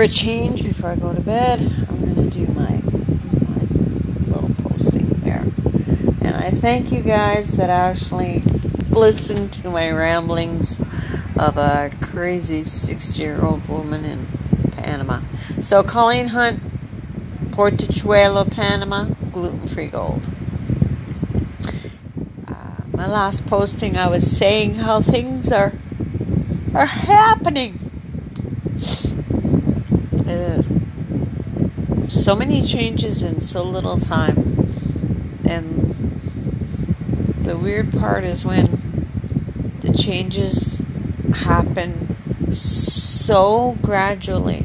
for a change, before I go to bed, I'm going to do my, my little posting there. And I thank you guys that actually listened to my ramblings of a crazy 60 year old woman in Panama. So, Colleen Hunt, Portachuelo, Panama, gluten free gold. Uh, my last posting, I was saying how things are are happening. Uh, so many changes in so little time. And the weird part is when the changes happen so gradually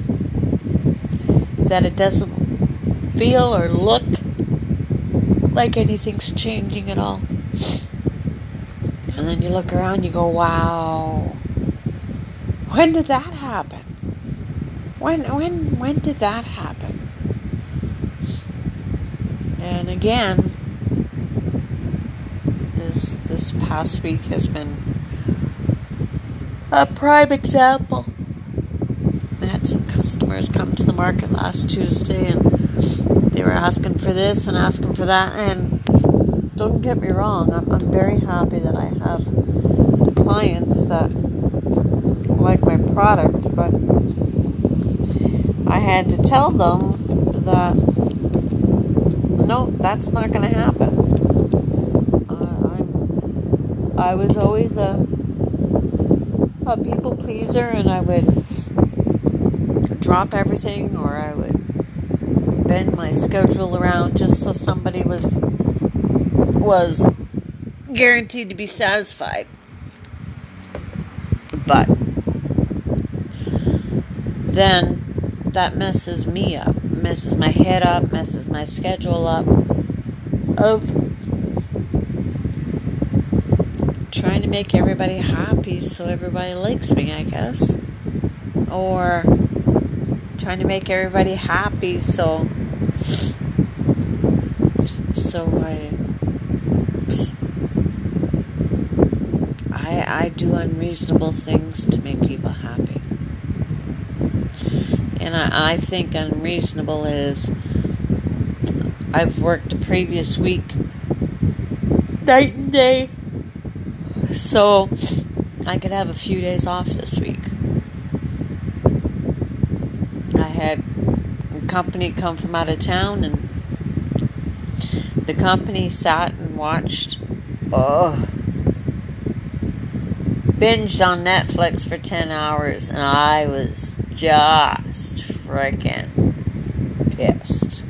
that it doesn't feel or look like anything's changing at all. And then you look around, you go, wow, when did that happen? When when when did that happen? And again, this this past week has been a prime example. I had some customers come to the market last Tuesday and they were asking for this and asking for that and don't get me wrong, I'm, I'm very happy that I have clients that like my product, but I had to tell them that no, that's not going to happen. I, I was always a a people pleaser, and I would drop everything, or I would bend my schedule around just so somebody was was guaranteed to be satisfied. But then that messes me up, messes my head up, messes my schedule up of trying to make everybody happy so everybody likes me, I guess. Or trying to make everybody happy so so I I I do unreasonable things to make people happy. And I, I think unreasonable is I've worked the previous week night and day so I could have a few days off this week. I had a company come from out of town and the company sat and watched oh binged on Netflix for 10 hours and I was just freaking pissed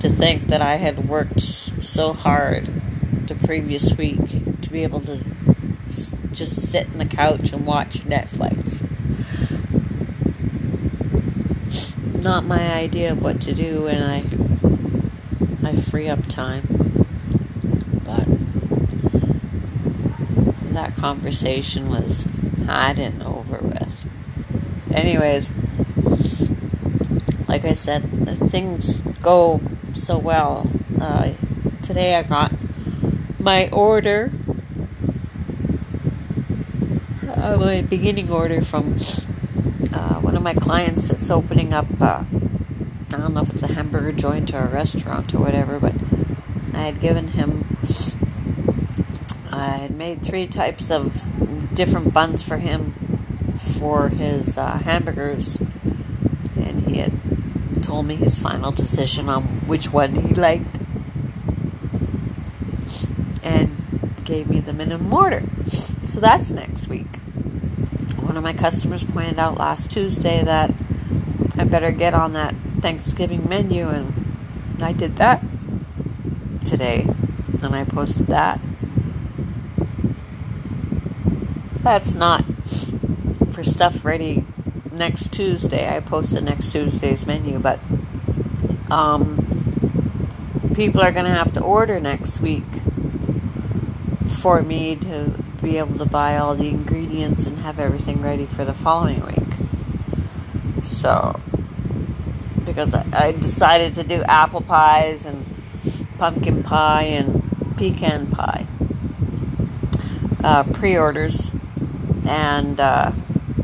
to think that I had worked so hard the previous week to be able to just sit in the couch and watch Netflix. Not my idea of what to do, and I I free up time. But that conversation was had and over. Anyways, like I said, things go so well. Uh, today I got my order, uh, my beginning order from uh, one of my clients that's opening up. Uh, I don't know if it's a hamburger joint or a restaurant or whatever, but I had given him. I had made three types of different buns for him for his uh, hamburgers, and he had told me his final decision on which one he liked and gave me the minimum order. So that's next week. One of my customers pointed out last Tuesday that I better get on that Thanksgiving menu, and I did that today, and I posted that. That's not for stuff ready next Tuesday. I posted next Tuesday's menu, but um, people are going to have to order next week for me to be able to buy all the ingredients and have everything ready for the following week. So, because I, I decided to do apple pies and pumpkin pie and pecan pie uh, pre orders, and uh,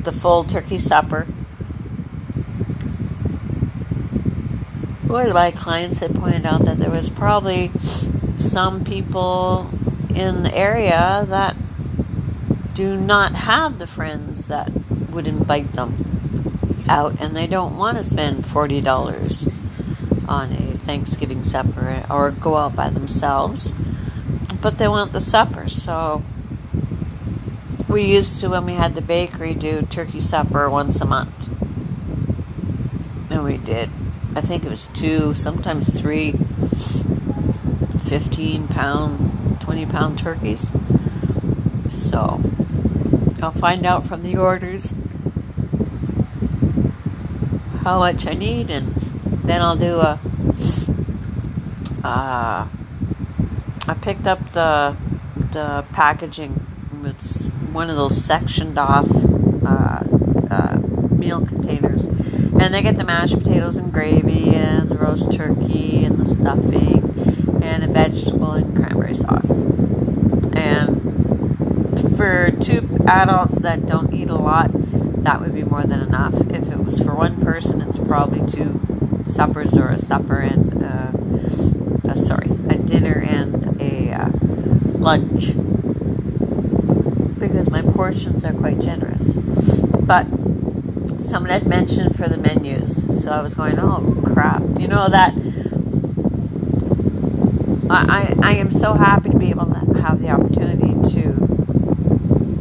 the full turkey supper. One of my clients had pointed out that there was probably some people in the area that do not have the friends that would invite them out and they don't want to spend $40 on a Thanksgiving supper or go out by themselves, but they want the supper. So we used to, when we had the bakery, do turkey supper once a month. And we did, I think it was two, sometimes three 15 pound, 20 pound turkeys. So I'll find out from the orders how much I need, and then I'll do a. Uh, I picked up the the packaging. It's one of those sectioned off uh, uh, meal containers, and they get the mashed potatoes and gravy and the roast turkey and the stuffing and a vegetable and cranberry sauce. And for two adults that don't eat a lot, that would be more than enough. If it was for one person, it's probably two suppers or a supper and uh, uh, sorry, a dinner and a uh, lunch because my portions are quite generous. But someone had mentioned for the menus, so I was going, oh crap! You know that. I, I, I am so happy to be able to have the opportunity to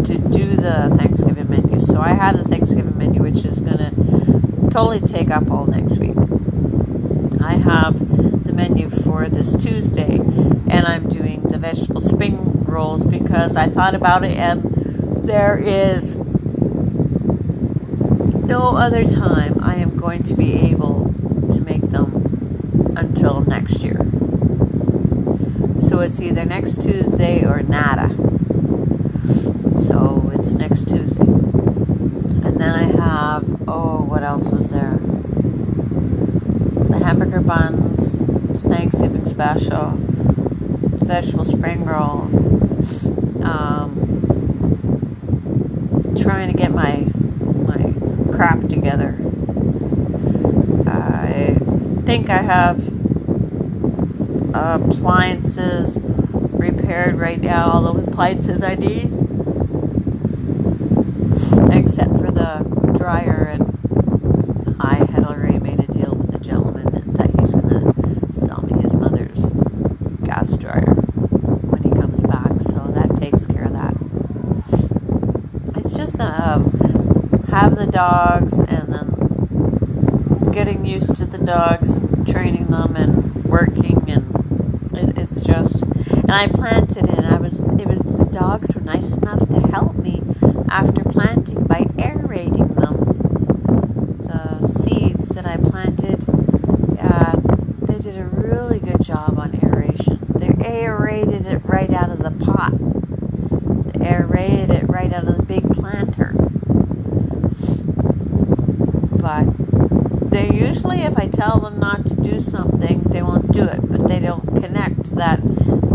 to do the Thanksgiving menu. So I have the Thanksgiving menu, which is going to totally take up all next week. I have the menu for this Tuesday, and I'm doing the vegetable spring rolls because I thought about it, and there is no other time I am going to be able to make them until next year. So it's either next Tuesday or nada. So it's next Tuesday. And then I have, oh, what else was there? The hamburger buns, Thanksgiving special, vegetable spring rolls. Um, trying to get my my crap together. I think I have appliances repaired right now, all the appliances I need except for the dryer. And I had already made a deal with the gentleman that he's going to sell me his mother's gas dryer when he comes back. So that takes care of that. It's just uh, have the dogs and then getting used to the dogs and training them and working and it, it's just and I planted and I was it was the dogs were nice enough to help me after planting by aerating them. The seeds that I planted, uh, they did a really good job on aeration. They aerated it right out of the pot. They aerated it right out of the big planter. But they usually, if I tell them not to do something, they won't do it. But they don't connect that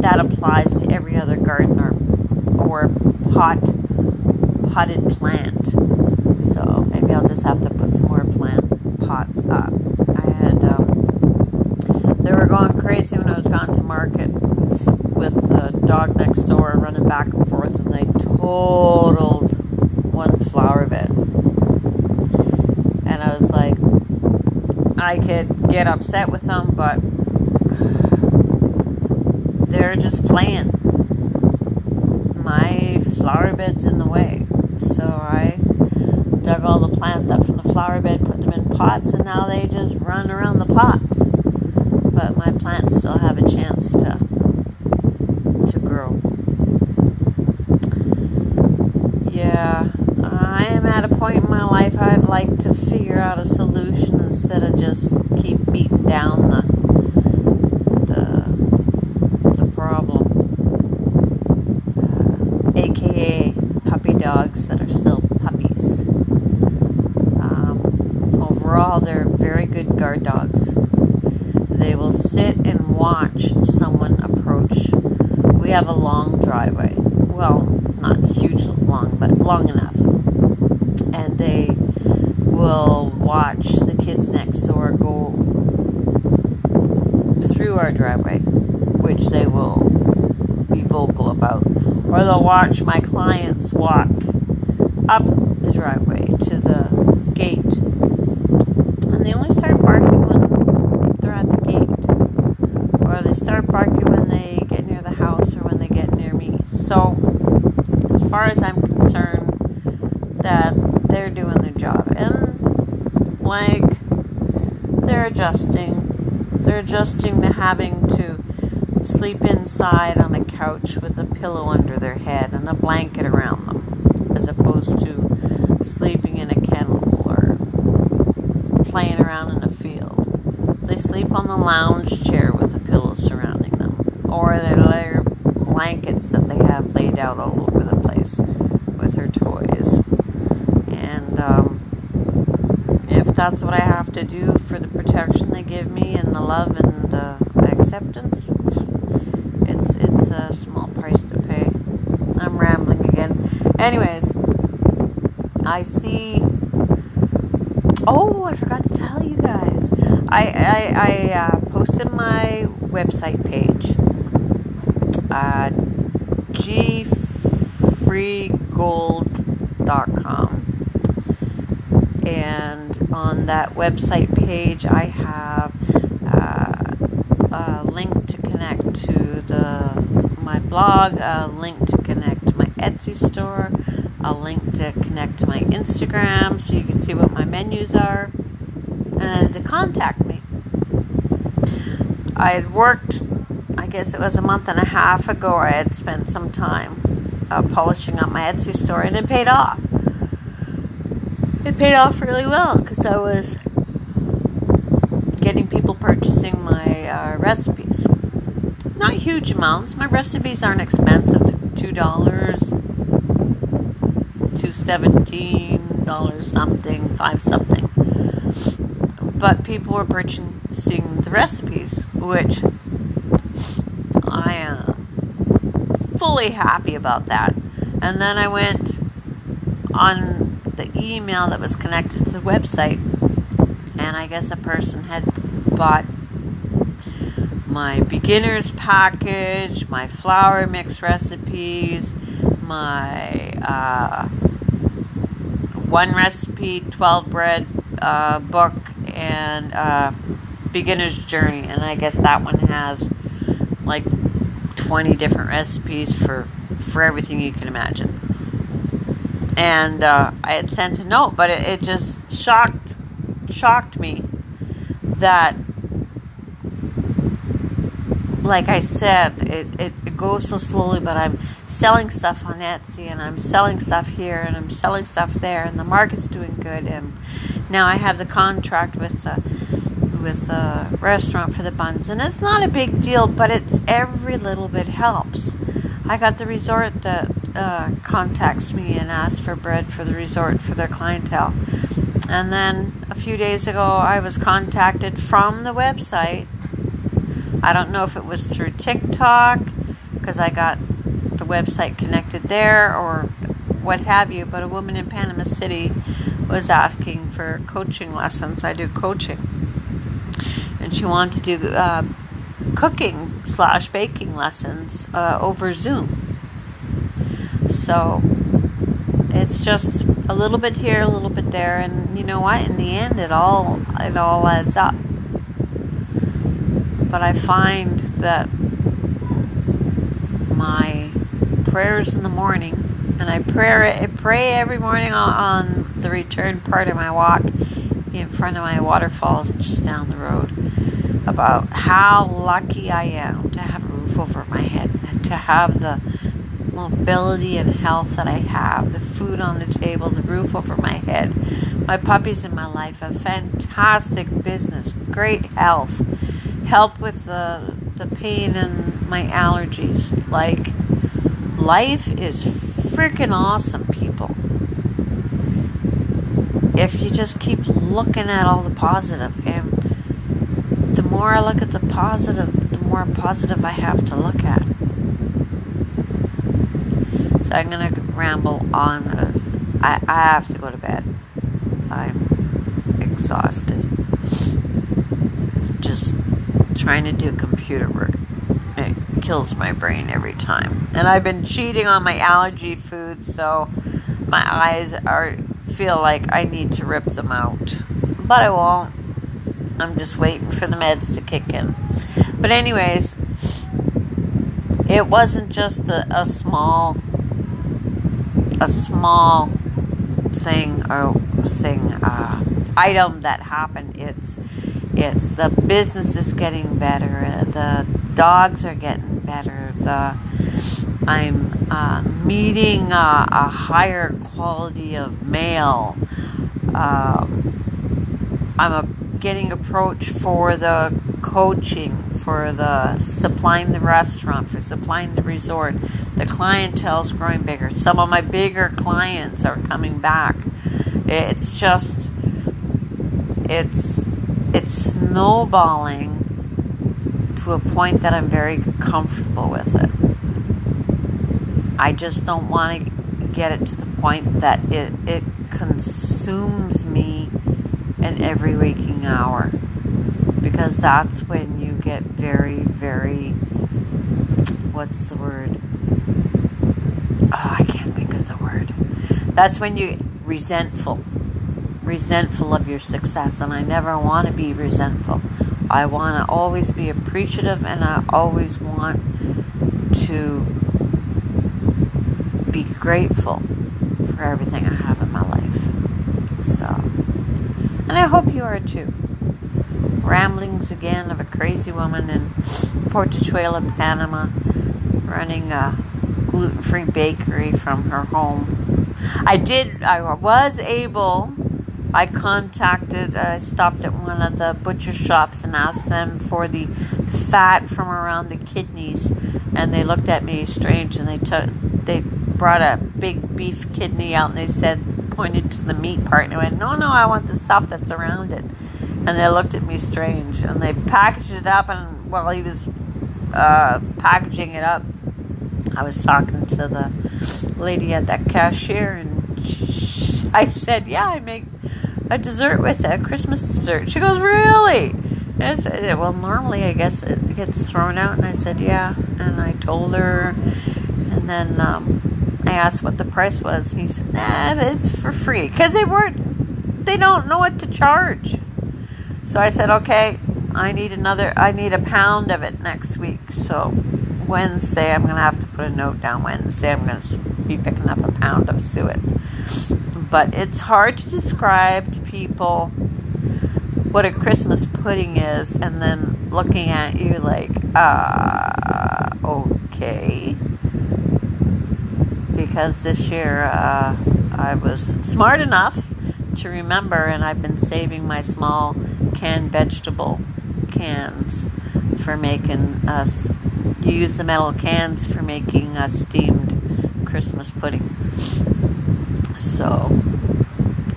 that applies to every other gardener or pot potted plant. So maybe I'll just have to put some more plant pots up. I had, um, they were going crazy when I was gone to market with the dog next door running back and forth, and they totaled one flower bed. And I was like, I could get upset with them, but they're just playing. My flower bed's in the way. So I dug all the plants up from the flower bed, put them in pots, and now they just run around the pots. But my plants still have a chance to to grow. Yeah, I am at a point in my life I'd like to figure out a solution instead of just keep beating down the the the problem. Uh, AKA puppy dogs that are still puppies. Um, overall, they're very good guard dogs. They will sit and watch someone approach. We have a long driveway. Well, not huge long, but long enough. And they will watch the kids next door go through our driveway, which they will be vocal about. Or they'll watch my clients walk up the driveway to the gate. And they only start barking when they're at the gate. Or they start barking when they get near the house or when they get near me. So, as far as I'm concerned, that they're doing their job. And, like, they're adjusting. They're adjusting to having to sleep inside on a couch with a pillow under their head and a blanket around them, as opposed to sleeping in a kennel or playing around in a field. They sleep on the lounge chair with a pillow surrounding them, or their blankets that they have laid out all over the place with their toys. And um, if that's what I have to do for the protection they give me and the love and the acceptance, it's it's a small price to pay. I'm rambling again. Anyways, I see. Oh, I forgot to tell you guys. I I, I uh, posted my website page. Uh, gfreegold.com. On that website page, I have uh, a link to connect to the my blog, a link to connect to my Etsy store, a link to connect to my Instagram so you can see what my menus are, and to contact me. I had worked, I guess it was a month and a half ago, I had spent some time uh, polishing up my Etsy store, and it paid off. It paid off really well because I was getting people purchasing my uh, recipes. Not huge amounts. My recipes aren't expensive. Two dollars, two seventeen dollars something, five something. But people were purchasing the recipes, which I am fully happy about that. And then I went on the email that was connected to the website, and I guess a person had bought my beginner's package, my flour mix recipes, my uh, one recipe, 12 bread uh, book, and uh, beginner's journey. And I guess that one has like 20 different recipes for, for everything you can imagine. And uh, I had sent a note, but it, it just shocked shocked me that like I said, it, it, it, goes so slowly, but I'm selling stuff on Etsy and I'm selling stuff here and I'm selling stuff there and the market's doing good and now I have the contract with the with the restaurant for the buns and it's not a big deal, but it's every little bit helps. I got the resort that uh, contacts me and asks for bread for the resort for their clientele. And then a few days ago, I was contacted from the website I don't know if it was through TikTok because I got the website connected there or what have you, but a woman in Panama City was asking for coaching lessons. I do coaching. And she wanted to do uh, cooking slash baking lessons uh, over Zoom. So it's just a little bit here, a little bit there, and you know what? In the end, it all it all adds up but I find that my prayers in the morning, and I pray, I pray every morning on the return part of my walk in front of my waterfalls just down the road about how lucky I am to have a roof over my head, to have the mobility and health that I have, the food on the table, the roof over my head, my puppies in my life, a fantastic business, great health help with the the pain and my allergies. Like life is freaking awesome, people. If you just keep looking at all the positive and the more I look at the positive, the more positive I have to look at. I'm gonna ramble on. I, I have to go to bed. I'm exhausted. Just trying to do computer work. It kills my brain every time. And I've been cheating on my allergy food, so my eyes are feel like I need to rip them out. But I won't. I'm just waiting for the meds to kick in. But anyways, it wasn't just a, a small a small thing or thing uh, item that happened. It's it's the business is getting better. The dogs are getting better. The I'm uh, meeting a, a, higher quality of male. Um, I'm a, getting approached for the coaching, for the supplying the restaurant, for supplying the resort. The clientele's growing bigger. Some of my bigger clients are coming back. It's just, it's, it's snowballing to a point that I'm very comfortable with it. I just don't want to get it to the point that it, it consumes me in every waking hour. Because that's when you get very, very, what's the word? Oh, I can't think of the word. That's when you're resentful. Resentful of your success. And I never want to be resentful. I want to always be appreciative and I always want to be grateful for everything I have in my life. So, and I hope you are too. Ramblings again of a crazy woman in Portachuelo, Panama, running a gluten free bakery from her home. I did, I was able, I contacted, I stopped at one of the butcher shops and asked them for the fat from around the kidneys, and they looked at me strange and they took, they brought a big beef kidney out and they said, pointed to the meat part, and I went, no, no, I want the stuff that's around it. And they looked at me strange, and they packaged it up, and while he was uh, packaging it up, I was talking to the lady at that cashier, and she, I said, yeah, I make a dessert with it, a Christmas dessert. She goes, really? And I said, well, normally I guess it gets thrown out. And I said, yeah. And I told her, and then um, I asked what the price was. He said, nah, it's for free. Because they weren't, they don't know what to charge. So I said, okay, I need another, I need a pound of it next week. So Wednesday, I'm to have put a note down Wednesday. I'm going to be picking up a pound of suet. But it's hard to describe to people what a Christmas pudding is and then looking at you like, ah, uh, okay because this year uh, I was smart enough to remember, and I've been saving my small canned vegetable cans for making us. You use the metal cans for making a steamed Christmas pudding. So,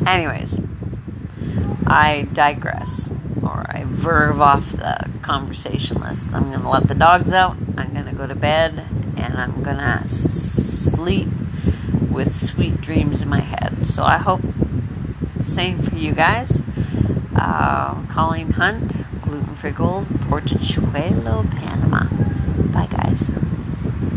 anyways, I digress, or I verve off the conversation list. I'm going to let the dogs out. I'm going to go to bed, and I'm going to sleep with sweet dreams in my head. So I hope same for you guys. Uh, Colleen Hunt, Gluten Free Gold, Portachuelo, Panama.